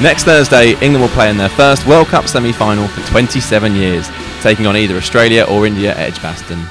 Next Thursday, England will play in their first World Cup semi final for 27 years, taking on either Australia or India at Edgbaston.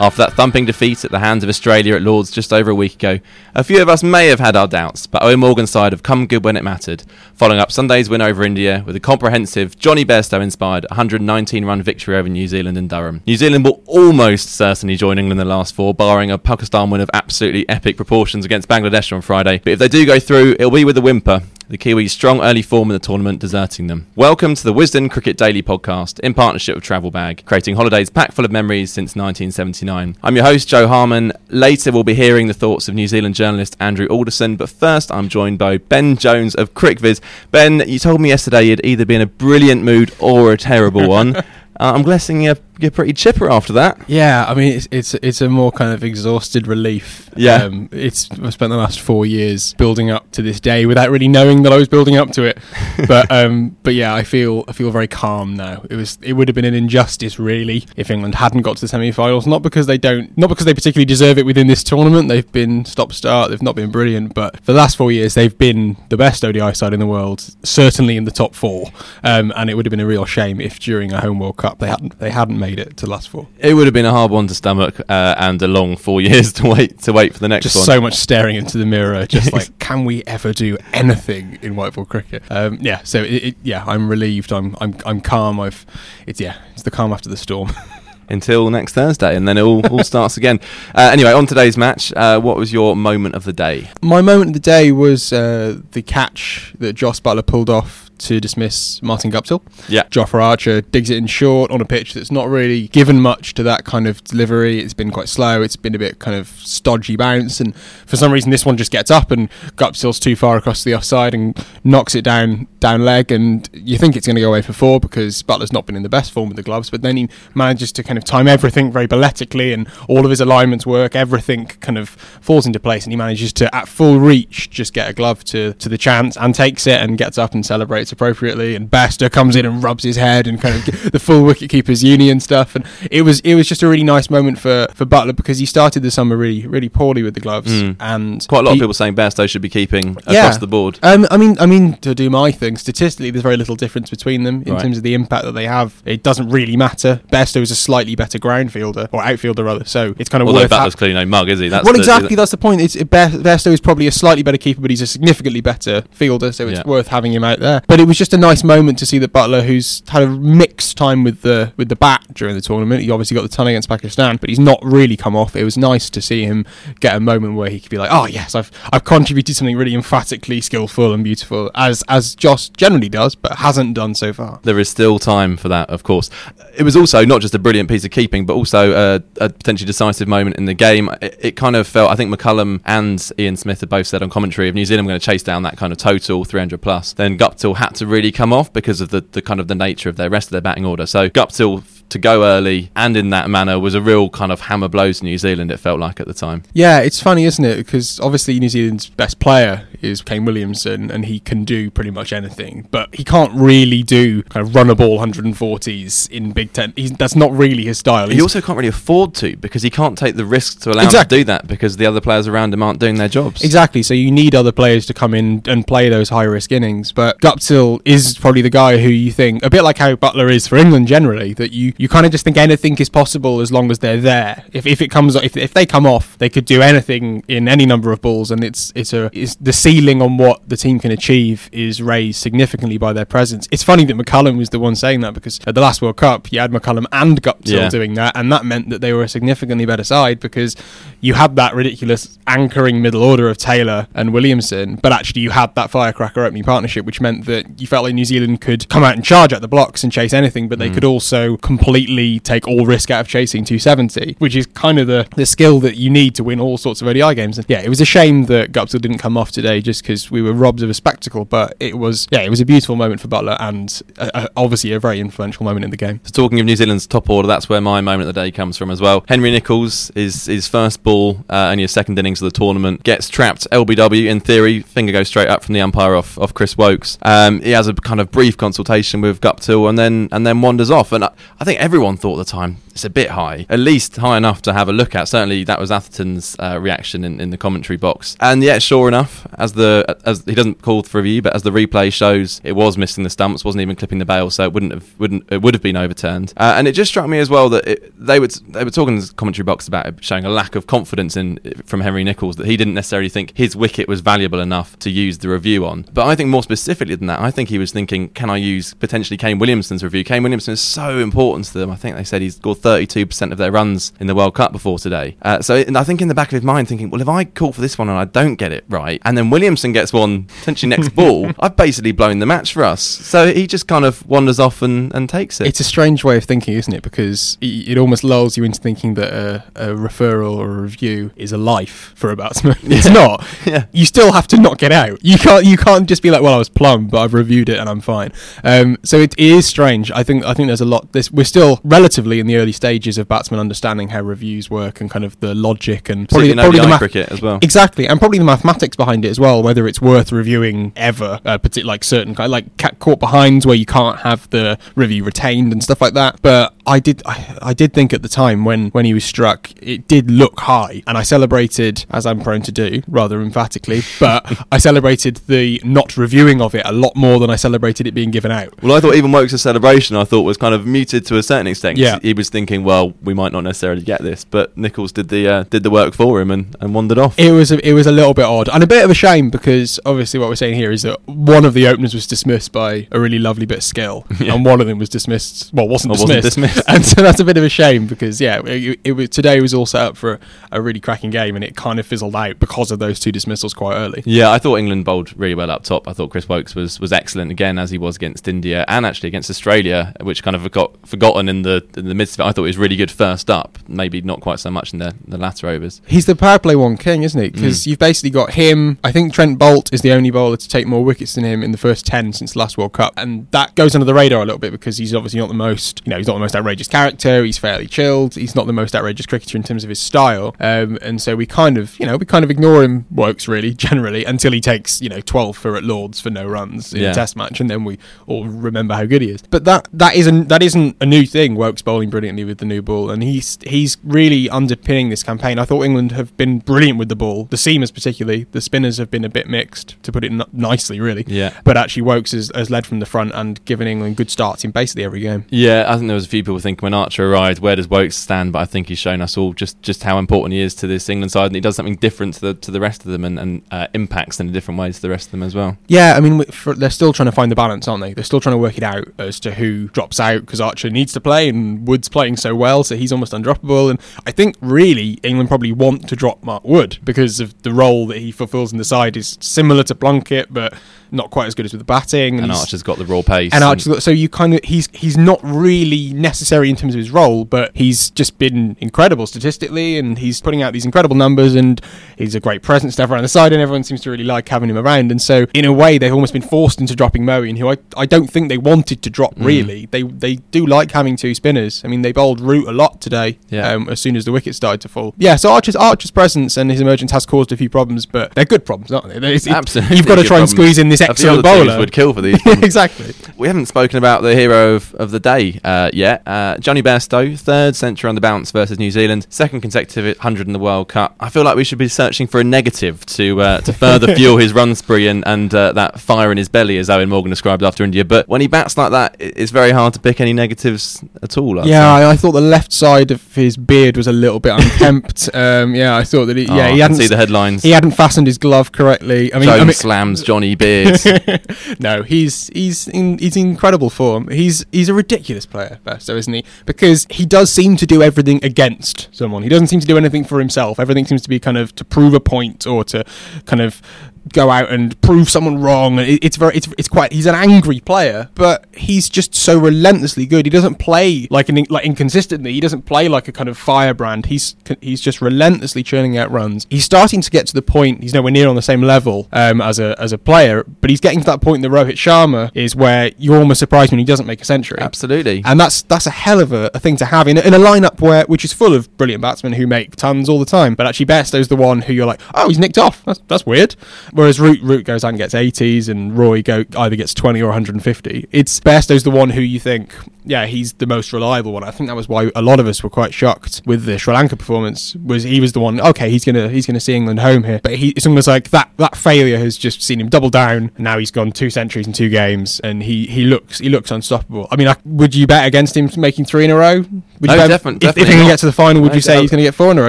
After that thumping defeat at the hands of Australia at Lords just over a week ago, a few of us may have had our doubts, but Eoin Morgan's side have come good when it mattered, following up Sunday's win over India with a comprehensive, Jonny Bairstow inspired 119 run victory over New Zealand in Durham. New Zealand will almost certainly join England in the last four, barring a Pakistan win of absolutely epic proportions against Bangladesh on Friday. But if they do go through, it'll be with a whimper, the Kiwis' strong early form in the tournament deserting them. Welcome to the Wisden Cricket Daily podcast in partnership with Travel Bag, creating holidays packed full of memories since 1979. I'm your host, Joe Harmon. Later, we'll be hearing the thoughts of New Zealand journalist Andrew Alderson, but first, I'm joined by Ben Jones of CricViz. Ben, you told me yesterday you'd either be in a brilliant mood or a terrible one. uh, I'm guessing you're, you're pretty chipper after that. Yeah, I mean, it's it's it's a more kind of exhausted relief. Yeah. um, it's I've spent the last four years building up to this day without really knowing that I was building up to it. But um, but yeah, I feel I feel very calm now. It was it would have been an injustice really if England hadn't got to the semi-finals. Not because they don't, not because they particularly deserve it within this tournament. They've been stop start. They've not been brilliant, but for the last four years they've been the best ODI side in the world, certainly in the top four. Um, and it would have been a real shame if during a home World Cup they hadn't they hadn't made it to last four. It would have been a hard one to stomach uh, and a long four years to wait to wait for the next just one. so much staring into the mirror, just like, can we ever do anything in white ball cricket? Um, yeah, so it, it, yeah, I'm relieved. I'm I'm I'm calm. I've it's yeah, it's the calm after the storm. until next Thursday, and then it all, all starts again. Uh, anyway, on today's match, uh, what was your moment of the day? My moment of the day was uh, the catch that Jos Buttler pulled off to dismiss Martin Guptill. Yeah. Jofra Archer digs it in short on a pitch that's not really given much to that kind of delivery. It's been quite slow. It's been a bit kind of stodgy bounce, and for some reason this one just gets up and Guptill's too far across the offside and knocks it down down leg. And you think it's going to go away for four because Buttler's not been in the best form with the gloves, but then he manages to kind of time everything very balletically, and all of his alignments work. Everything kind of falls into place, and he manages to at full reach just get a glove to to the chance and takes it and gets up and celebrates appropriately. And Bairstow comes in and rubs his head and kind of the full wicketkeepers union stuff. And it was it was just a really nice moment for for Buttler because he started the summer really really poorly with the gloves, Mm. and Quite a lot he- of people saying Bairstow should be keeping across Yeah. the board. um, I mean, I mean, to do my thing, statistically, there's very little difference between them in Right. terms of the impact that they have. It doesn't really matter. Bairstow is a slightly better ground fielder or outfielder rather, so it's kind of Although worth. Buttler's clearly no mug, is he? That's well, the- exactly. that's the point. It's it, Bairstow is probably a slightly better keeper, but he's a significantly better fielder, so it's Yeah. worth having him out there. But it was just a nice moment to see that Buttler, who's had a mixed time with the with the bat during the tournament, he obviously got the ton against Pakistan, but he's not really come off. It was nice to see him get a moment where he could be like, "Oh yes, I've I've contributed something really emphatically skillful and beautiful," as as Josh generally does, but hasn't done so far. There is still time for that, of course. It was also not just a brilliant piece of keeping, but also a, a potentially decisive moment in the game. It, it kind of felt, I think McCullum and Ian Smith had both said on commentary, if New Zealand were going to chase down that kind of total 300 plus, then Guptill had to really come off because of the, the kind of the nature of their rest of their batting order. So Guptill to go early and in that manner was a real kind of hammer blow to New Zealand. It felt like at the time. Yeah, it's funny, isn't it? Because obviously New Zealand's best player is Kane Williamson, and he can do pretty much anything, but he can't really do kind of run a ball 140s in Big Ten. He's, that's not really his style. He also can't really afford to because he can't take the risk to allow him to do that because the other players around him aren't doing their jobs. Exactly. So you need other players to come in and play those high risk innings. But Guptill is probably the guy who you think, a bit like how Buttler is for England generally, that you, you kind of just think anything is possible as long as they're there. If, if it comes, if, if they come off, they could do anything in any number of balls, and it's it's a it's the ceiling on what the team can achieve is raised significantly by their presence. It's funny that McCullum was the one saying that because at the last World Cup you had McCullum and Guptill Yeah. doing that, and that meant that they were a significantly better side because you had that ridiculous anchoring middle order of Taylor and Williamson, but actually you had that firecracker opening partnership, which meant that you felt like New Zealand could come out and charge at the blocks and chase anything, but they could also completely take all risk out of chasing 270, which is kind of the, the skill that you need to win all sorts of ODI games. And yeah, it was a shame that Guptill didn't come off today just because we were robbed of a spectacle, but it was yeah, it was a beautiful moment for Buttler and uh, uh, obviously a very influential moment in the game. So talking of New Zealand's top order, that's where my moment of the day comes from as well. Henry Nicholls is his first ball, uh, only his second innings of the tournament, gets trapped. LBW in theory, finger goes straight up from the umpire off, off Chris Woakes. Um, he has a kind of brief consultation with Guptill and then and then wanders off. And I, I think everyone thought at the time it's a bit high, at least high enough to have a look at. Certainly that was Atherton's uh, reaction in, in the commentary box. And yet, sure enough, as the as he doesn't call for review, but as the replay shows, it was missing the stumps, wasn't even clipping the bail, so it wouldn't have wouldn't it would have been overturned. Uh, and it just struck me as well that it, they were they were talking in the commentary box about showing a lack of confidence in from Henry Nicholls that he didn't necessarily think his wicket was valuable enough to use the review on. But I think more specifically than that, I think he was thinking, can I use potentially Kane Williamson's review? Kane Williamson is so important to them. I think they said he's scored 32% of their runs in the World Cup before today. Uh, so and I think in the back of his mind, thinking, well, if I call for this one and I don't get it right, and then Williamson gets one potentially next ball, I've basically blown the match for us. So he just kind of wanders off and, and takes it. It's a strange way of thinking, isn't it? Because it almost lulls you into thinking that a, a referral or a review is a life for a batsman. It's not. Yeah. You still have to not get out. You can't. You can't just be like, "Well, I was plumb, but I've reviewed it and I'm fine." Um, so it, it is strange. I think. I think there's a lot. This we're still relatively in the early stages of batsmen understanding how reviews work and kind of the logic and in ODI math- cricket as well. Exactly, and probably the mathematics behind it as well. Whether it's worth reviewing ever, uh, partic- like certain kind, like ca- caught behinds where you can't have the review retained and stuff like that. But I did, I, I did think at the time when when he was struck, it did look high, and I celebrated as I'm prone to do rather emphatically. But I celebrated the not reviewing of it a lot more than I celebrated it being given out. Well, I thought even Woakes' celebration, I thought was kind of muted to a certain extent. Yeah. he was thinking, well, we might not necessarily get this, but Nicholls did the uh, did the work for him and, and wandered off. It was a, it was a little bit odd and a bit of a shame because obviously what we're saying here is that one of the openers was dismissed by a really lovely bit of skill and one of them was dismissed well wasn't Or wasn't dismissed, dismissed. and so that's a bit of a shame because yeah it, it was today was all set up for a, a really cracking game and it kind of fizzled out because of those two dismissals quite early. Yeah, I thought England bowled really well up top. I thought Chris Woakes was, was excellent again as he was against India and actually against Australia, which kind of got forgotten in the in the midst of it. I thought he was really good first up, maybe not quite so much in the, the latter overs. He's the power play one king, isn't he? Mm. Because you've basically got him. I think Trent Boult is the only bowler to take more wickets than him in the first ten since the last World Cup, and that goes under the radar a little bit because he's obviously not the most, you know, he's not the most outrageous character. He's fairly chilled. He's not the most outrageous cricketer in terms of his style, um, and so we kind of, you know, we kind of ignore him works really generally until he takes, you know, twelve for at Lords for no runs in Yeah. a Test match, and then we all remember how good he is. But that that isn't that isn't a new thing. Woakes bowling brilliantly with the new ball, and he's he's really underpinning this campaign. I thought England have been brilliant with the ball. The seamers particularly, the spinners have been a bit mixed, to put it n- nicely, really. Yeah. But actually, Woakes has, has led from the front and given England good starts in basically every game. Yeah, I think there was a few people thinking when Archer arrived, where does Woakes stand? But I think he's shown us all just, just how important he is to this England side, and he does something different to the to the rest of them, and, and uh, impacts in a different way to the rest of them as well. Yeah, I mean, for, they're still trying to find the balance, aren't they? They're still trying to work it out as to who drops out because Archer needs to play and Wood's playing so well, so he's almost undroppable. And I think really England probably want to drop Mark Wood because of the role that he fulfills in the side is similar to Plunkett, but not quite as good as with the batting, And he's- Archer's got the raw pace. and Archer's got, so you kind of he's he's not really necessary in terms of his role, but he's just been incredible statistically, and he's putting out these incredible numbers, and he's a great presence to have around the side, and everyone seems to really like having him around. And so in a way, they've almost been forced into dropping Moeen, who I, I don't think they wanted to drop Mm. really. They they do like having two spinners. I mean, they bowled Root a lot today. Yeah. Um, as soon as the wickets started to fall. Yeah. So Archer's Archer's presence and his emergence has caused a few problems, but they're good problems, aren't they? It's- it- Absolutely. You've got to try and problems. squeeze in this Few excellent bowler. would kill for these. exactly. We haven't spoken about the hero of, of the day uh, yet. Uh, Jonny Bairstow, third century on the bounce versus New Zealand, second consecutive 100 in the World Cup. I feel like we should be searching for a negative to uh, to further fuel his run spree and, and uh, that fire in his belly, as Eoin Morgan described after India. But when he bats like that, it's very hard to pick any negatives at all. I'd Yeah. I, I thought the left side of his beard was a little bit unkempt. um, yeah, I thought that he, Oh, yeah, he hadn't see the headlines. he hadn't fastened his glove correctly. I mean, Jones I mean slams Johnny Beard. no, he's he's in he's in incredible form. He's he's a ridiculous player, Bairstow, isn't he? Because he does seem to do everything against someone. He doesn't seem to do anything for himself. Everything seems to be kind of to prove a point or to kind of go out and prove someone wrong. It, it's very it's it's quite he's an angry player, but he's just so relentlessly good. He doesn't play like an like inconsistently. He doesn't play like a kind of firebrand. He's he's just relentlessly churning out runs. He's starting to get to the point. He's nowhere near on the same level um, as a as a player, but he's getting to that point The Rohit Sharma is where you're almost surprised when he doesn't make a century. Absolutely. And that's that's a hell of a, a thing to have in a, in a lineup where which is full of brilliant batsmen who make tons all the time. But actually, Bairstow's the one who you're like, oh, he's nicked off. That's, that's weird. Whereas Root Root goes out and gets 80s, and Roy go either gets 20 or 150. It's Bairstow's the one who you think, yeah, he's the most reliable one. I think that was why a lot of us were quite shocked with the Sri Lanka performance. Was he was the one? Okay, he's gonna he's gonna see England home here. But he, it's almost like that that failure has just seen him double down. And now he's gone two centuries in two games, and he he looks he looks unstoppable. I mean, I, would you bet against him making three in a row? Would No, you if, if he can get to the final, would No you say he's going to get four in a row?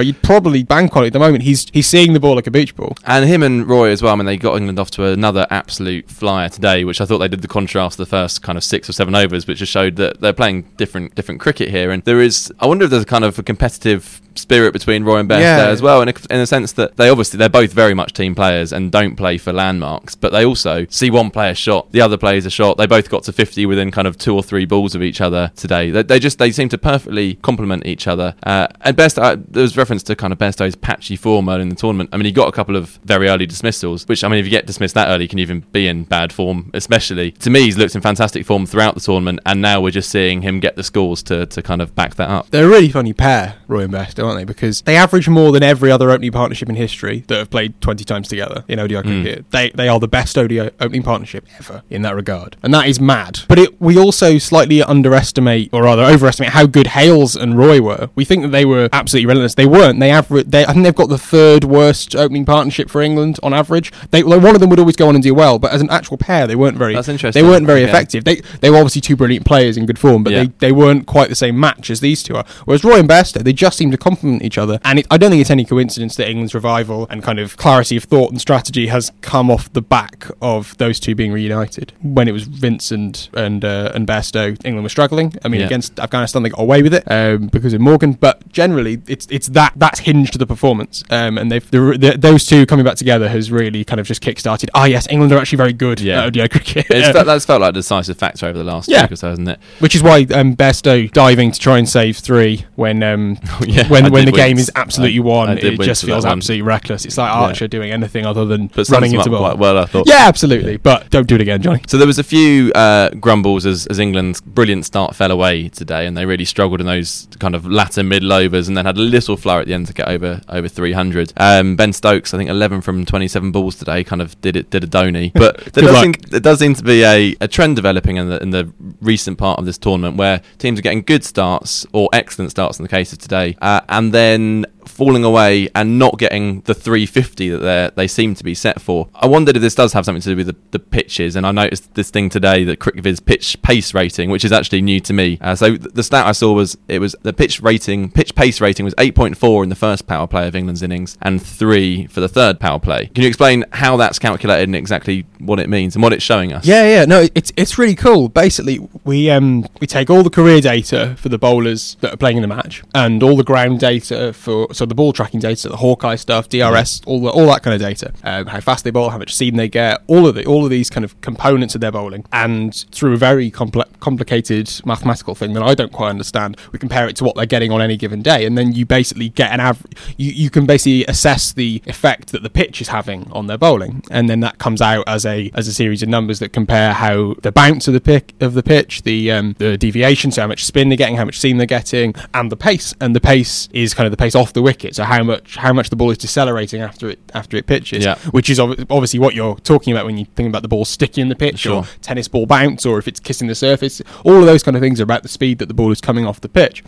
You'd probably bank on it at the moment. He's he's seeing the ball like a beach ball. And him and Roy as well. I mean, they got England off to another absolute flyer today, which I thought they did the contrast of the first kind of six or seven overs, which just showed that they're playing different different cricket here. And there is, I wonder if there's a kind of a competitive spirit between Roy and Best Yeah. there as well, in a, in a sense that they obviously they're both very much team players and don't play for landmarks, but they also see one player shot, the other plays a shot. They both got to 50 within kind of two or three balls of each other today. They, they just they seem to perfectly complement each other. Uh, and Best, uh, there was reference to kind of Bairstow's patchy form early in the tournament. I mean, he got a couple of very early dismissals, which I mean, if you get dismissed that early, you can even be in bad form. Especially to me, he's looked in fantastic form throughout the tournament, and now we're just seeing him get the scores to to kind of back that up. They're a really funny pair, Roy and Best, aren't they? Because they average more than every other opening partnership in history that have played 20 times together in ODI cricket. Hmm. They, they are the best ODI opening partnership ever in that regard. And that is mad. But it, we also slightly underestimate, or rather overestimate, how good Hales and Roy were. We think that they were absolutely relentless. They weren't. They average. They, I think they've got the third worst opening partnership for England on average. They, like, one of them would always go on and do well, but as an actual pair, they weren't very. That's interesting. They weren't very Okay. effective. They they were obviously two brilliant players in good form, but Yeah. they they weren't quite the same match as these two are. Whereas Roy and Bairstow, they just seem to complement each other. And it, I don't think it's any coincidence that England's revival and kind of clarity of thought and strategy has come off the back of those two being reunited. When it was Vince and and, uh, and Bairstow, England was struggling. I mean, Yeah. against Afghanistan, they got away with it um, because of Morgan. But generally, it's it's that that's hinged to the performance. Um, and they've the, the, those two coming back together has really kind of just kick-started. Ah, yes, England are actually very good Yeah. at ODI cricket. Felt, that's felt like a decisive factor over the last Yeah. week or so, hasn't it? Which is why um, Bairstow diving to try and save three when um, yeah, when I when the game is absolutely I- won. I it just feels absolutely reckless. It's like Archer doing anything other than But running into ball. well, I thought. Yeah, absolutely. But don't do it again, Jonny. So there was a few uh, grumbles as, as England's brilliant start fell away today, and they really struggled in those kind of latter middle overs, and then had a little flower at the end to get over over 300. Um, ben Stokes, I think 11 from 27 balls today, kind of did it did a donny. But there does seem, there does seem to be a, a trend developing in the in the recent part of this tournament where teams are getting good starts or excellent starts in the case of today, uh, and then falling away and not getting the 350 that they they seem to be set for. I wondered if this does have something to do with the, the pitches, and I noticed this thing today, the CricViz pitch pace rating, which is actually new to me. Uh, so the stat I saw was it was the pitch rating, pitch pace rating was 8.4 in the first power play of England's innings and three for the third power play. Can you explain how that's calculated and exactly what it means and what it's showing us? Yeah, yeah, no, it's it's really cool. Basically, we um we take all the career data for the bowlers that are playing in the match and all the ground data for so the ball tracking data, the Hawkeye stuff, DRS, all the, all that kind of data, um, how fast they bowl, how much seam they get, all of the all of these kind of components of their bowling, and through a very compl- complicated mathematical thing that I don't quite understand, we compare it to what they're getting on any given day, and then you basically get an average. You, you can basically assess the effect that the pitch is having on their bowling, and then that comes out as a as a series of numbers that compare how the bounce of the pick of the pitch, the um, the deviation, so how much spin they're getting, how much seam they're getting, and the pace. And the pace is kind of the pace off the wicket, so how much how much the ball is decelerating after it after it pitches, Yeah. which is ob- obviously what you're talking about when you think about the ball sticking in the pitch Sure. or tennis ball bounce or if it's kissing the surface. All of those kind of things are about the speed that the ball is coming off the pitch.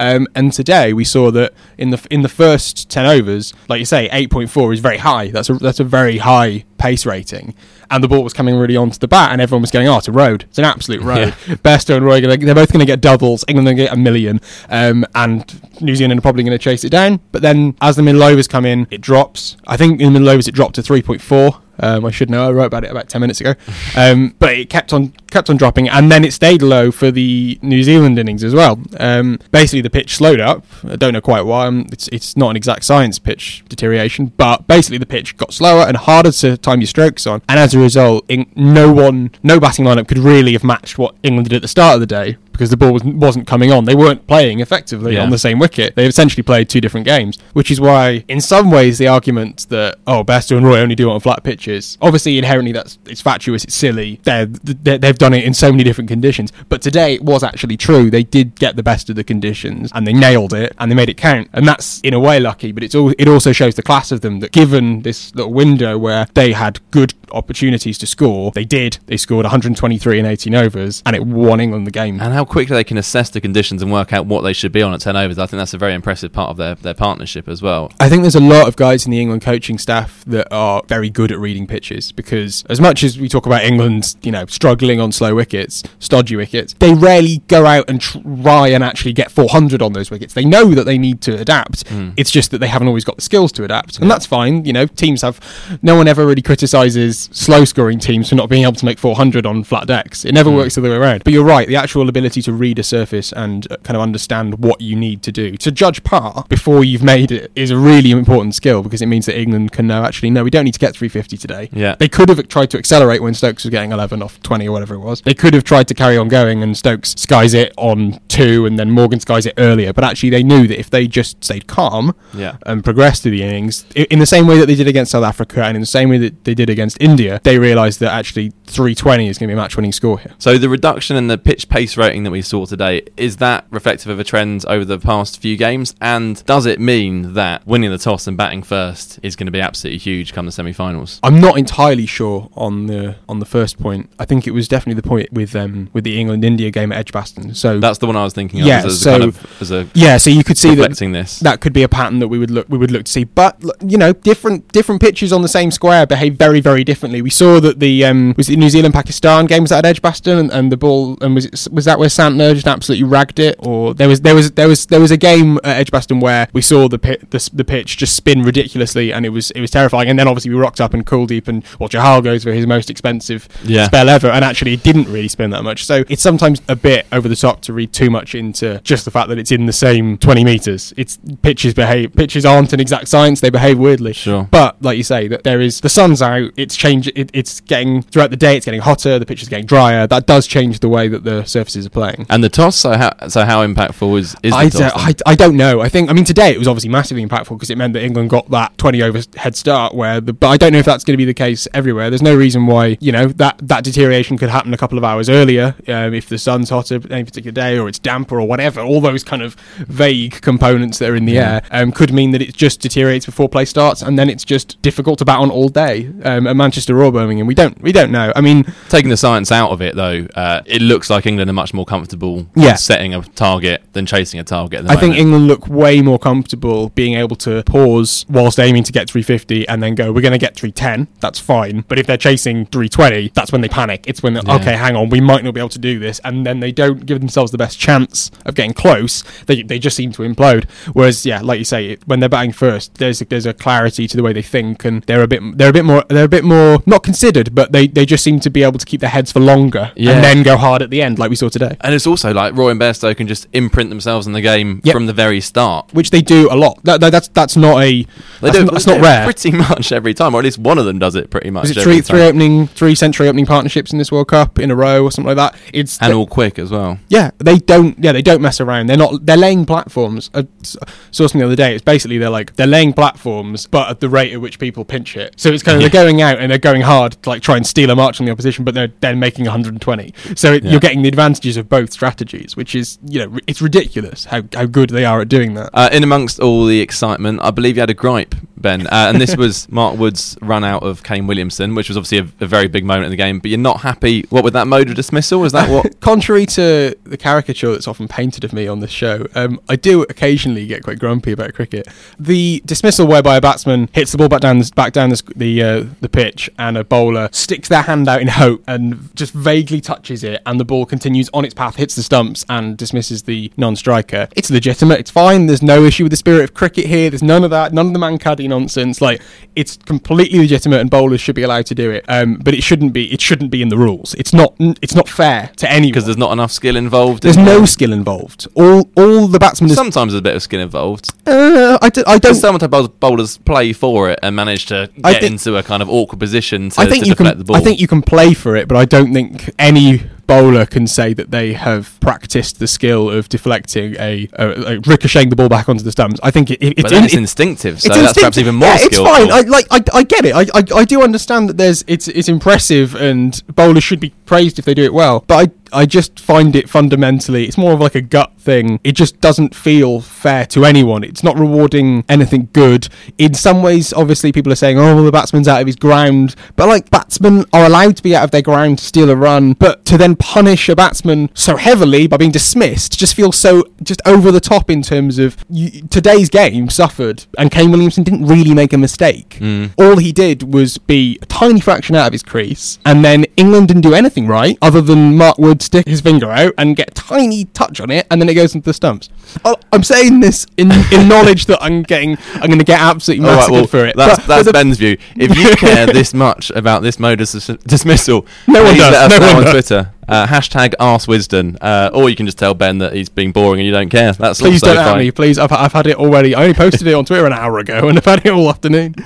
Um, and today we saw that in the in the first ten overs, like you say, eight point four is very high. That's a that's a very high pace rating, and the ball was coming really onto the bat, and everyone was going, "Oh, it's a road. It's an absolute road." Bairstow and Roy, they're both going to get doubles. England are going to get a million, um, and New Zealand are probably going to chase it down. But then as the middle overs come in, it drops. I think in the middle overs it dropped to three point four. Um, I should know. I wrote about it about ten minutes ago, um, but it kept on kept on dropping, and then it stayed low for the New Zealand innings as well. Um, basically, the pitch slowed up. I don't know quite why. Um, it's it's not an exact science pitch deterioration, but basically the pitch got slower and harder to time your strokes on, and as a result, in, no one, no batting lineup could really have matched what England did at the start of the day because the ball was, wasn't coming on. They weren't playing effectively Yeah. on the same wicket. They essentially played two different games, which is why, in some ways, the argument that oh, Bairstow and Roy only do it on flat pitches, obviously inherently that's it's fatuous, it's silly. They're, they they've done it in so many different conditions, but today it was actually true. They did get the best of the conditions and they nailed it and they made it count, and that's in a way lucky. But it's all it also shows the class of them that given this little window where they had good opportunities to score, they did. They scored 123 in 18 overs, and it won England the game. And how quickly they can assess the conditions and work out what they should be on at 10 overs. I think that's a very impressive part of their, their partnership as well. I think there's a lot of guys in the England coaching staff that are very good at reading pitches because as much as we talk about England, you know, struggling on slow wickets, stodgy wickets, they rarely go out and try and actually get 400 on those wickets. They know that they need to adapt. Hmm. It's just that they haven't always got the skills to adapt. And that's fine. You know, teams have no one ever really criticizes slow scoring teams for not being able to make 400 on flat decks. It never hmm. works the other way around. But you're right, the actual ability to read a surface and uh, kind of understand what you need to do to judge par before you've made it is a really important skill because it means that England can know actually no we don't need to get 350 today. Yeah. They could have tried to accelerate when Stokes was getting 11 off 20 or whatever it was. They could have tried to carry on going and Stokes skies it on 2 and then Morgan skies it earlier, but actually they knew that if they just stayed calm Yeah. and progressed through the innings in the same way that they did against South Africa and in the same way that they did against India, they realised that actually 320 is going to be a match-winning score here. So the reduction in the pitch pace rating that we saw today, is that reflective of a trend over the past few games? And does it mean that winning the toss and batting first is going to be absolutely huge come the semi-finals? I'm not entirely sure on the on the first point. I think it was definitely the point with um with the England India game at Edgbaston. So That's the one I was thinking of Yeah, as, a so- kind of as a yeah, so you could see that this. that could be a pattern that we would look we would look to see. But you know, different different pitches on the same square behave very very differently. We saw that the um, was it New Zealand Pakistan game was that at Edgbaston and, and the ball and was it, was that where Santner just absolutely ragged it or there was there was there was there was a game at Edgbaston where we saw the pit the, the pitch just spin ridiculously and it was it was terrifying and then obviously we rocked up and Kuldeep and well Chahal goes for his most expensive Yeah. spell ever and actually it didn't really spin that much. So it's sometimes a bit over the top to read too much into just the fact that it's in the same 20 meters. It's pitches behave pitches aren't an exact science. They behave weirdly. Sure. But like you say, that there is the sun's out. It's change. It, it's getting throughout the day. It's getting hotter. The pitch is getting drier. That does change the way that the surfaces are playing. and the toss, so how, so how impactful is, is I, don't. I, I don't know. I think I mean today it was obviously massively impactful because it meant that England got that 20 over head start. Where the but I don't know if that's going to be the case everywhere. There's no reason why you know that that deterioration could happen a couple of hours earlier um, if the sun's hotter any particular day or it's damper or whatever. All those kind of vague components that are in the air um, could mean that it just deteriorates before play starts and then it's just difficult to bat on all day um, at Manchester or Birmingham. We don't we don't know. I mean Taking the science out of it, though, uh, it looks like England are much more comfortable Yeah. setting a target than chasing a target. I think. England look way more comfortable being able to pause whilst aiming to get 350 and then go, we're going to get 310. That's fine. But if they're chasing 320, that's when they panic. It's when, they're, Yeah. okay, hang on, we might not be able to do this. And then they don't give themselves the best chance of getting close. They, they just seem to implode. Whereas, yeah, like you say, when they're batting first, there's a, there's a clarity to the way they think and they're a bit they're a bit more they're a bit more not considered, but they, they just seem to be able to keep their heads for longer Yeah. and then go hard at the end, like we saw today. And it's also like Roy and Bairstow can just imprint themselves in the game Yep. from the very start. which they do a lot. That, that- that's that's not a They that's, do not, that's not rare. pretty much every time, or at least one of them does it pretty much. Was it three three opening three century opening partnerships in this World Cup in a row or something like that? It's and all quick as well. Yeah, they don't. Yeah, they don't mess around. They're not. They're laying platforms. I saw something the other day. It's basically they're like they're laying platforms, but at the rate at which people pinch it. So it's kind of they're going out and they're going hard to like try and steal a march on the opposition, but they're then making 120. So it, Yeah. you're getting the advantages of both strategies, which is you know it's ridiculous how how good they are at doing that. Uh, in amongst all the excitement, I believe you had a gripe, Ben, uh, and this was Mark Wood's run out of Kane Williamson, which was obviously a, a very big moment in the game. But you're not happy. What with that mode of dismissal? Is that what? Contrary to the caricature that's often painted of me on this show, um, I do occasionally get quite grumpy about cricket. The dismissal whereby a batsman hits the ball back down, back down the the, uh, the pitch, and a bowler sticks their hand out in hope and just vaguely touches it, and the ball continues on its path, hits the stumps, and dismisses the non-striker. It's legitimate. It's fine. There's no issue with the spirit of cricket here. There's none of that. None of the man nonsense. Like it's completely legitimate, and bowlers should be allowed to do it. Um, but it shouldn't be. It shouldn't be in the rules. It's not. It's not fair to anyone Because there's not enough skill involved. there's in no it? skill involved. All all the batsmen. Sometimes there's a bit of skill involved. uh, I, d- I don't. Sometimes bowlers play for it and manage to get think- into a kind of awkward position to, I think to you deflect can. the ball. I think you can play for it, but I don't think any bowler can say that they have practiced the skill of deflecting a, a, a ricocheting the ball back onto the stumps. I think it, it, it's in- it's instinctive, so it's that's perhaps even more yeah, it's fine. I like. I, I get it. I, I I do understand that there's it's it's impressive and bowlers should be praised if they do it well. But I I just find it fundamentally. It's more of like a gut thing. It just doesn't feel fair to anyone. It's not rewarding anything good. In some ways, obviously, people are saying, "Oh, well, the batsman's out of his ground," but like batsmen are allowed to be out of their ground to steal a run, but to then punish a batsman so heavily by being dismissed just feels so just over the top in terms of you, today's game suffered, and Kane Williamson didn't really make a mistake. Hmm. All he did was be a tiny fraction out of his crease, and then England didn't do anything right other than Mark Wood stick his finger out and get a tiny touch on it, and then it goes into the stumps. Oh, I'm saying this in, in knowledge that I'm getting, I'm going to get absolutely All right, massacred well, for it. That's, But- that's but Ben's view. If you care this much about this mode of dis- dismissal, No one does, no one on does. Twitter. Uh, hashtag Ask Wisden. Uh, or you can just tell Ben that he's being boring and you don't care. That's Please don't at me, please. I've, I've had it already. I only posted it on Twitter an hour ago, and I've had it all afternoon.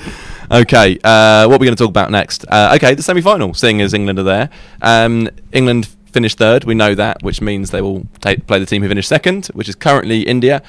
Okay, uh, what are we going to talk about next? Uh, okay, the semi-final, seeing as England are there. Um, England finished third, we know that, which means they will take, play the team who finished second, which is currently India,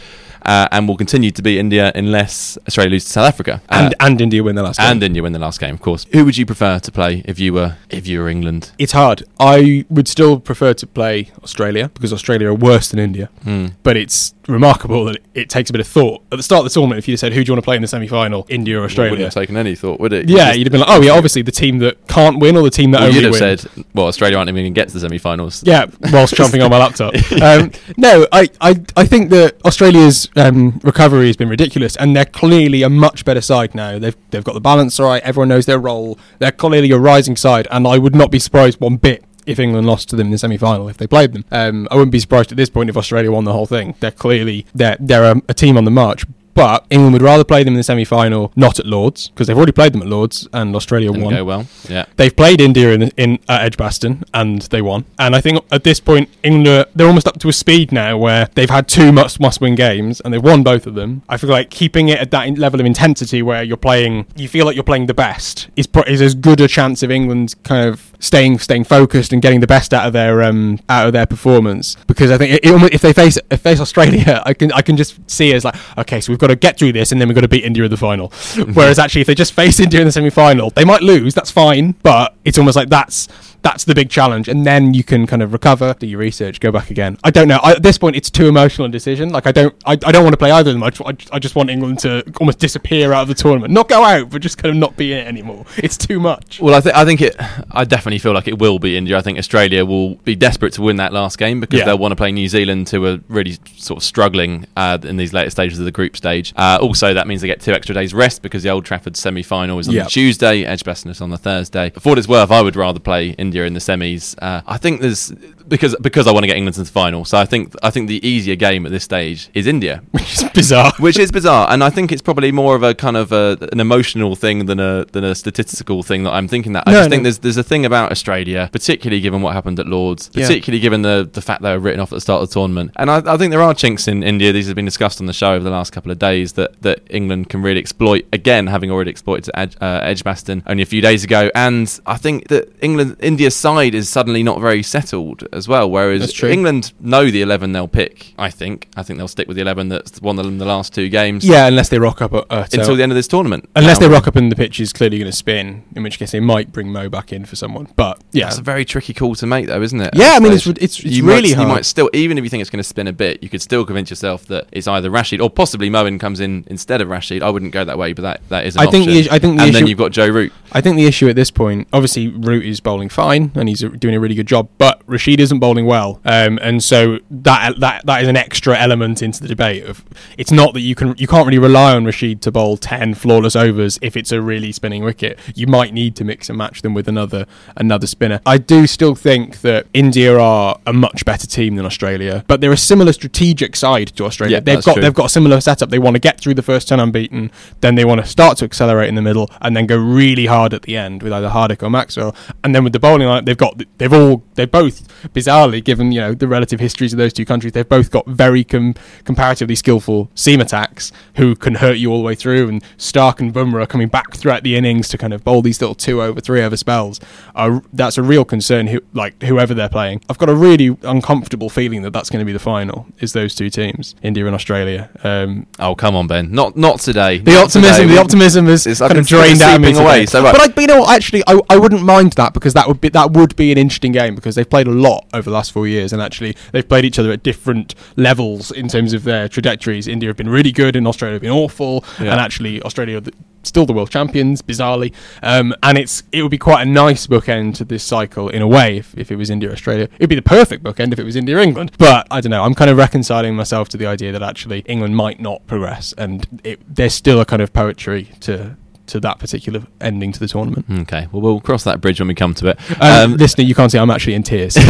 uh, and will continue to be India unless Australia loses to South Africa. Uh, And and India win the last game. and India win the last game, of course. Who would you prefer to play if you were if you were England? it's hard. I would still prefer to play Australia because Australia are worse than India. Hmm. But it's remarkable that it takes a bit of thought. At the start of the tournament, if you said, who do you want to play in the semi final, India or Australia? Wouldn't Australia? have taken any thought, would it? yeah, you'd have been like, oh, yeah, obviously the team that can't win or the team that well, only you'd have win. said, well, Australia aren't even going to get to the semi-finals. Yeah, whilst jumping on my laptop. Um, no, I, I, I think that Australia's um, recovery has been ridiculous, and they're clearly a much better side now. They've they've got the balance right. Everyone knows their role. They're clearly a rising side, and I would not be surprised one bit if England lost to them in the semi-final if they played them. Um, I wouldn't be surprised at this point if Australia won the whole thing. They're clearly they're they're a, a team on the march. But England would rather play them in the semi-final, not at Lords, because they've already played them at Lords, and Australia Didn't won. go well. Yeah. They've played India in, in at Edgbaston and they won. And I think at this point, England are, they're almost up to a speed now where they've had two must must win games and they've won both of them. I feel like keeping it at that level of intensity where you're playing, you feel like you're playing the best is pro- is as good a chance of England kind of staying staying focused and getting the best out of their um out of their performance. Because I think it, it, if they face if face Australia, I can I can just see it as like okay, so we've got to get through this and then we've got to beat India in the final. Whereas actually, if they just face India in the semi final, they might lose. That's fine, but it's almost like that's that's the big challenge, and then you can kind of recover, do your research, go back again. I don't know. I, at this point, it's too emotional a decision. Like I don't, I, I don't want to play either of them. I just, I, just want England to almost disappear out of the tournament, not go out, but just kind of not be in it anymore. It's too much. Well, I think I think it. I definitely feel like it will be India. I think Australia will be desperate to win that last game because Yeah. they'll want to play New Zealand, who are really sort of struggling uh, in these later stages of the group stage. Uh, also, that means they get two extra days rest because the Old Trafford semi-final is on Yeah. the Tuesday, Edgbaston is on the Thursday. For what it's worth, I would rather play India India in the semis. Uh, I think there's because because I want to get England to the final. So I think I think the easier game at this stage is India, which is bizarre. which is bizarre, and I think it's probably more of a kind of a, an emotional thing than a than a statistical thing that I'm thinking that. I No, just no. think there's there's a thing about Australia, particularly given what happened at Lords, Yeah. particularly given the the fact they were written off at the start of the tournament, and I, I think there are chinks in India. These have been discussed on the show over the last couple of days that that England can really exploit again, having already exploited Ed, uh, Edgbaston only a few days ago, and I think that England India's side is suddenly not very settled as well, whereas true. England know the eleven they'll pick. I think I think they'll stick with the eleven that's won them the last two games. Yeah, unless they rock up at, uh, Until the end of this tournament. Unless they Um, rock up and the pitch is clearly going to spin, in which case they might bring Mo back in for someone. But yeah, it's a very tricky call to make, though, isn't it? Yeah, At I mean, it's- it's- it's you really might, hard. You might still, even if you think it's going to spin a bit, you could still convince yourself that it's either Rashid or possibly Moeen comes in instead of Rashid. I wouldn't go that way, but that, that is an I think option. the issue- I think the and then you've got Joe Root. I think the issue at this point, obviously, Root is bowling fine and he's doing a really good job, but Rashid isn't bowling well, um, and so that that that is an extra element into the debate. Of it's not that you can you can't really rely on Rashid to bowl ten flawless overs if it's a really spinning wicket. You might need to mix and match them with another another spinner. I do still think that India are a much better team than Australia, but they're a similar strategic side to Australia. Yeah, they've got true. they've got a similar setup. They want to get through the first ten unbeaten, then they want to start to accelerate in the middle, and then go really hard at the end with either Hardik or Maxwell. And then with the bowling line, they've got they've all they're both bizarrely given you know the relative histories of those two countries, they've both got very com- comparatively skillful seam attacks who can hurt you all the way through. And Starc and Bumrah coming back throughout the innings to kind of bowl these little two over three over spells. Are, that's a real concern. Who like whoever they're playing, I've got a really uncomfortable feeling that that's going to be the final. Is those two teams, India and Australia. Um, Oh, come on, Ben. Not not today. the Not optimism, today. the optimism is It's- kind of drained out of me away, today. so right. but, I, but you know, what, actually, I, I wouldn't mind that because that would be that would be an interesting game because they've played a lot over the last four years, and actually they've played each other at different levels in terms of their trajectories. India have been really good, and Australia have been awful, Yeah. and actually Australia. Are the, Still the world champions, bizarrely, um, and it's it would be quite a nice bookend to this cycle in a way. If, if it was India Australia, it'd be the perfect bookend if it was India England. But I don't know. I'm kind of reconciling myself to the idea that actually England might not progress, and it, there's still a kind of poetry to to that particular ending to the tournament. Okay, well, we'll cross that bridge when we come to it. Um, listener, you can't see I'm actually in tears.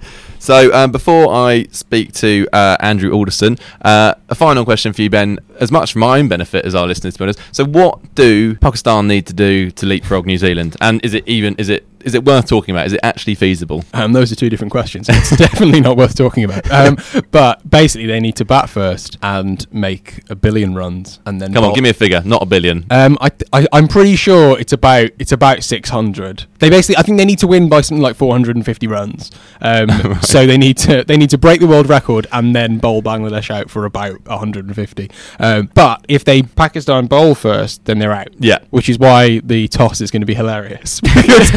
So um, before I speak to uh, Andrew Alderson, uh, a final question for you, Ben. As much for my own benefit as our listeners, to be honest. So, what do Pakistan need to do to leapfrog New Zealand? And is it even is it is it worth talking about? Is it actually feasible? Um, those are two different questions. It's definitely not worth talking about. Um, but basically, they need to bat first and make a billion runs, and then Come on, give me a figure, not a billion. Um, I, I I'm pretty sure it's about it's about 600. They basically I think they need to win by something like 450 runs. Um, so they need to they need to break the world record and then bowl Bangladesh out for about 150. Um, but if they Pakistan bowl first, then they're out. Yeah. which is why the toss is going to be hilarious because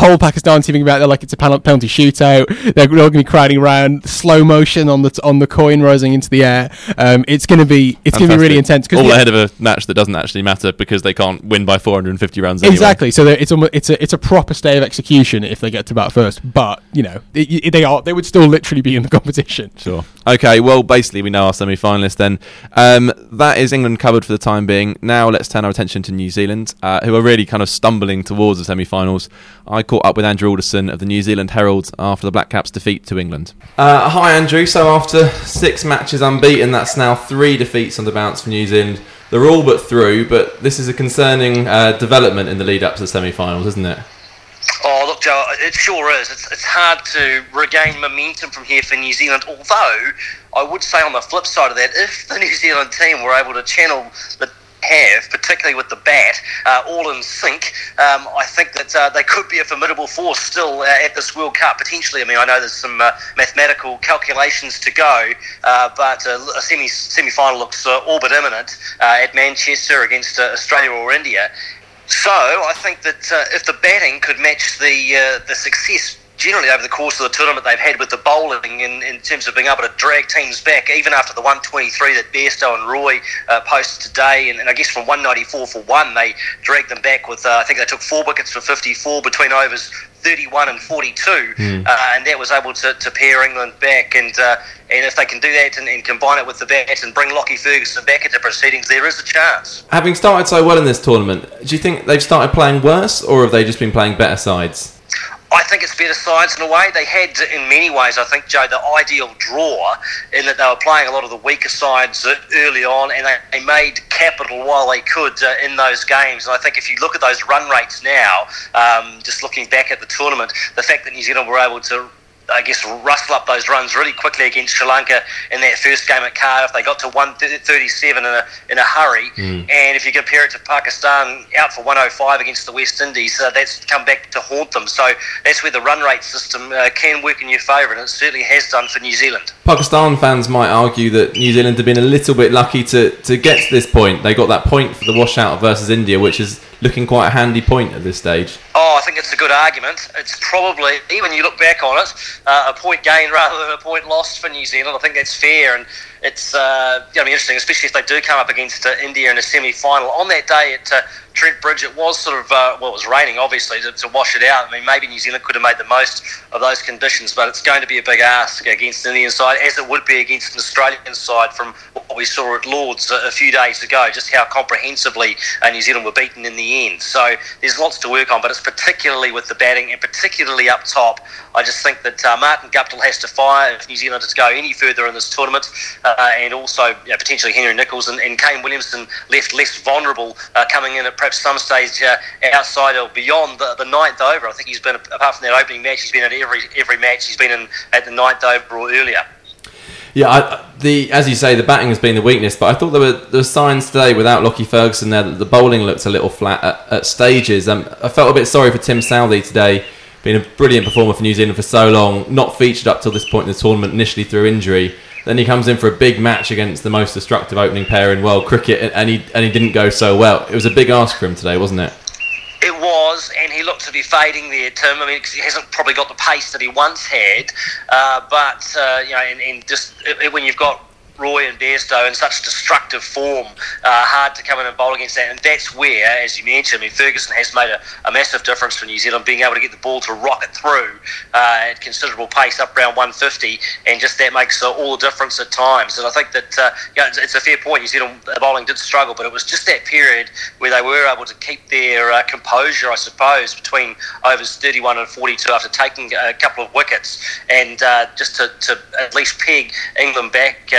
the whole Pakistan team about they're like it's a penalty shootout. They're all going to be crowding around, slow motion on the t- on the coin rising into the air. Um, it's going to be it's going to be really intense All ahead of a match that doesn't actually matter because they can't win by 450 runs. Anyway. Exactly. So it's almost, it's a it's a proper stay of execution if they get to bat first. But you know it, it- they are they would still literally be in the competition. Sure. Okay, well, basically, we know our semi finalists then. Um, that is England covered for the time being. Now, let's turn our attention to New Zealand, uh, who are really kind of stumbling towards the semi finals. I caught up with Andrew Alderson of the New Zealand Herald after the Black Caps' defeat to England. Uh, hi, Andrew. So, after six matches unbeaten, that's now three defeats on the bounce for New Zealand. They're all but through, but this is a concerning uh, development in the lead up to the semi finals, isn't it? Oh, look, Joe, it sure is. It's, it's hard to regain momentum from here for New Zealand, although I would say on the flip side of that, if the New Zealand team were able to channel the have, particularly with the bat, uh, all in sync, um, I think that uh, they could be a formidable force still uh, at this World Cup, potentially. I mean, I know there's some uh, mathematical calculations to go, uh, but uh, a semi semi final looks uh, all but imminent uh, at Manchester against uh, Australia or India. So I think that uh, if the batting could match the uh, the success generally over the course of the tournament they've had with the bowling in, in terms of being able to drag teams back, even after the 123 that Bairstow and Roy uh, posted today, and, and I guess from 194 for one, they dragged them back with, uh, I think they took four wickets for 54 between overs 31 and 42, uh, and that was able to, to pair England back. And uh, and if they can do that and, and combine it with the bat and bring Lockie Ferguson back into proceedings, there is a chance. Having started so well in this tournament, do you think they've started playing worse, or have they just been playing better sides? I think it's better science in a way. They had, in many ways, I think, Joe, the ideal draw in that they were playing a lot of the weaker sides early on and they, they made capital while they could uh, in those games. And I think if you look at those run rates now, um, just looking back at the tournament, the fact that New Zealand were able to I guess, rustle up those runs really quickly against Sri Lanka in that first game at Cardiff. They got to 137 in a, in a hurry. Mm. And if you compare it to Pakistan out for 105 against the West Indies, uh, that's come back to haunt them. So that's where the run rate system uh, can work in your favour, and it certainly has done for New Zealand. Pakistan fans might argue that New Zealand have been a little bit lucky to, to get to this point. They got that point for the washout versus India, which is looking quite a handy point at this stage. Oh, I think it's a good argument. It's probably, when you look back on it, uh, a point gained rather than a point lost for New Zealand. I think that's fair, and it's uh, going to be interesting, especially if they do come up against uh, India in a semi-final. On that day at uh, Trent Bridge, it was sort of uh, well, it was raining, obviously, to, to, wash it out. I mean, maybe New Zealand could have made the most of those conditions, but it's going to be a big ask against the Indian side, as it would be against an Australian side from what we saw at Lords a, a few days ago. Just how comprehensively uh, New Zealand were beaten in the end. So there's lots to work on, but it's particularly with the batting and particularly up top. I just think that uh, Martin Guptill has to fire if New Zealand is go any further in this tournament, uh, and also you know, potentially Henry Nicholls and, and, Kane Williamson left less vulnerable uh, coming in at perhaps some stage uh, outside or beyond the, the, ninth over. I think he's been, apart from that opening match, he's been at every every match. He's been in at the ninth over or earlier. Yeah, I, the as you say, the batting has been the weakness, but I thought there were there were signs today without Lockie Ferguson there that the bowling looked a little flat at, at stages. Um, I felt a bit sorry for Tim Southee today, being a brilliant performer for New Zealand for so long, not featured up till this point in the tournament initially through injury. Then he comes in for a big match against the most destructive opening pair in world cricket, and he and he didn't go so well. It was a big ask for him today, wasn't it? It was, and he looked to be fading there, Tim. I mean, he hasn't probably got the pace that he once had. Uh, but uh, you know, and, and just it, when you've got Roy and Bairstow in such destructive form, uh, hard to come in and bowl against that. And that's where, as you mentioned, I mean, Ferguson has made a, a massive difference for New Zealand, being able to get the ball to rocket through uh, at considerable pace up around 150, and just that makes uh, all the difference at times. And I think that uh, you know, it's, it's, a fair point. New Zealand bowling did struggle, but it was just that period where they were able to keep their uh, composure, I suppose, between overs 31 and 42 after taking a couple of wickets, and uh, just to, to, at least peg England back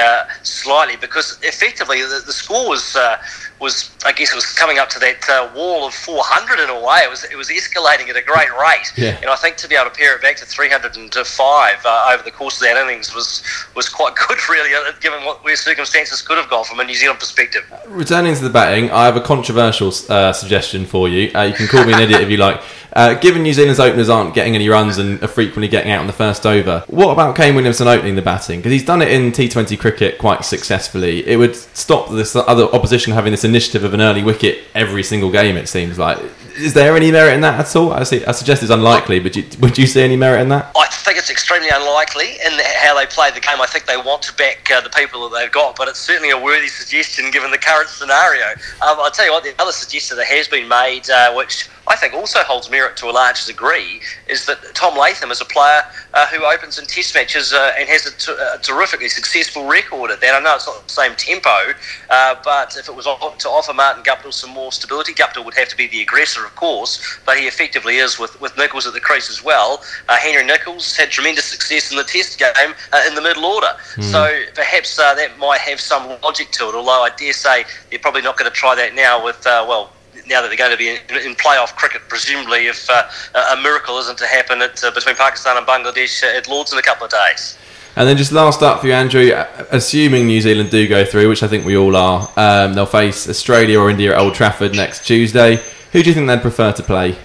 slightly because effectively the, the score was uh, was I guess it was coming up to that uh, wall of 400 in a way. It was it was escalating at a great rate, yeah. and I think to be able to pare it back to 305 uh, over the course of that innings was was quite good, really, uh, given what where circumstances could have gone from a New Zealand perspective. Returning to the batting, I have a controversial uh, suggestion for you. Uh, you can call me an idiot if you like. Uh, given New Zealand's openers aren't getting any runs and are frequently getting out in the first over, what about Kane Williamson opening the batting? Because he's done it in T20 cricket quite successfully. It would stop this other opposition having this initiative of an early wicket every single game. It seems like. Is there any merit in that at all? I, see, I suggest it's unlikely, but you, would you see any merit in that? I think it's extremely unlikely in how they play the game. I think they want to back uh, the people that they've got, but it's certainly a worthy suggestion given the current scenario. Um, I'll tell you what, the other suggestion that has been made, uh, which I think also holds merit to a large degree is that Tom Latham is a player uh, who opens in Test matches uh, and has a, t- a terrifically successful record at that. I know it's not the same tempo, uh, but if it was to offer Martin Guptill some more stability, Guptill would have to be the aggressor, of course, but he effectively is with, with Nicholls at the crease as well. Uh, Henry Nicholls had tremendous success in the Test game uh, in the middle order, mm. so perhaps uh, that might have some logic to it. Although I dare say they're probably not going to try that now with well now that they're going to be in, in playoff cricket, presumably if uh, a miracle isn't to happen at, uh, between Pakistan and Bangladesh uh, at Lords in a couple of days. And then just last up for you, Andrew. Assuming New Zealand do go through, which I think we all are, um, they'll face Australia or India at Old Trafford next Tuesday. Who do you think they'd prefer to play?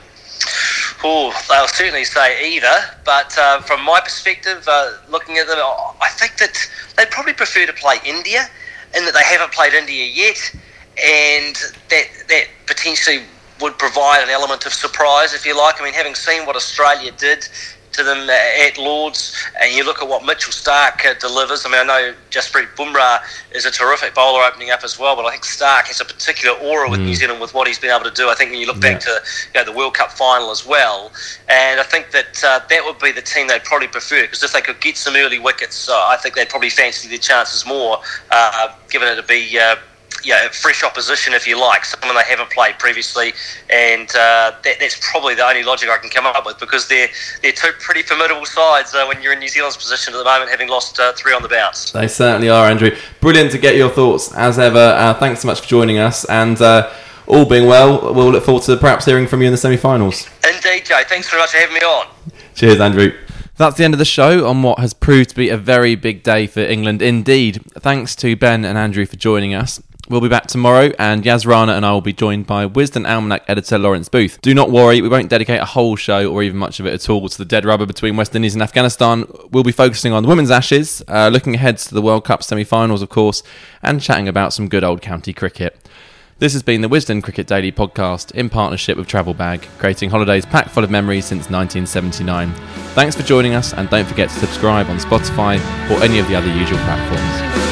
Oh, they'll certainly say either. But uh, from my perspective, uh, looking at them, I think that they'd probably prefer to play India, in that they haven't played India yet and that that potentially would provide an element of surprise, if you like. I mean, having seen what Australia did to them at Lords, and you look at what Mitchell Starc uh, delivers. I mean, I know Jasprit Bumrah is a terrific bowler opening up as well, but I think Starc has a particular aura with mm. New Zealand with what he's been able to do. I think when you look yeah. back to you know, the World Cup final as well, and I think that uh, that would be the team they'd probably prefer because if they could get some early wickets, uh, I think they'd probably fancy their chances more, uh, given it to be uh, yeah, fresh opposition, if you like, someone they haven't played previously, and uh, that, that's probably the only logic I can come up with because they're they're two pretty formidable sides uh, when you're in New Zealand's position at the moment, having lost uh, three on the bounce. They certainly are, Andrew. Brilliant to get your thoughts as ever. Uh, thanks so much for joining us, and uh, all being well, we'll look forward to perhaps hearing from you in the semi-finals. Indeed, Jay. Thanks very much for having me on. Cheers, Andrew. That's the end of the show on what has proved to be a very big day for England indeed. Thanks to Ben and Andrew for joining us. We'll be back tomorrow, and Yas Rana and I will be joined by Wisden Almanac editor Lawrence Booth. Do not worry, we won't dedicate a whole show or even much of it at all to the dead rubber between West Indies and Afghanistan. We'll be focusing on the women's ashes, uh, looking ahead to the World Cup semi finals, of course, and chatting about some good old county cricket. This has been the Wisden Cricket Daily podcast in partnership with Travel Bag, creating holidays packed full of memories since 1979. Thanks for joining us, and don't forget to subscribe on Spotify or any of the other usual platforms.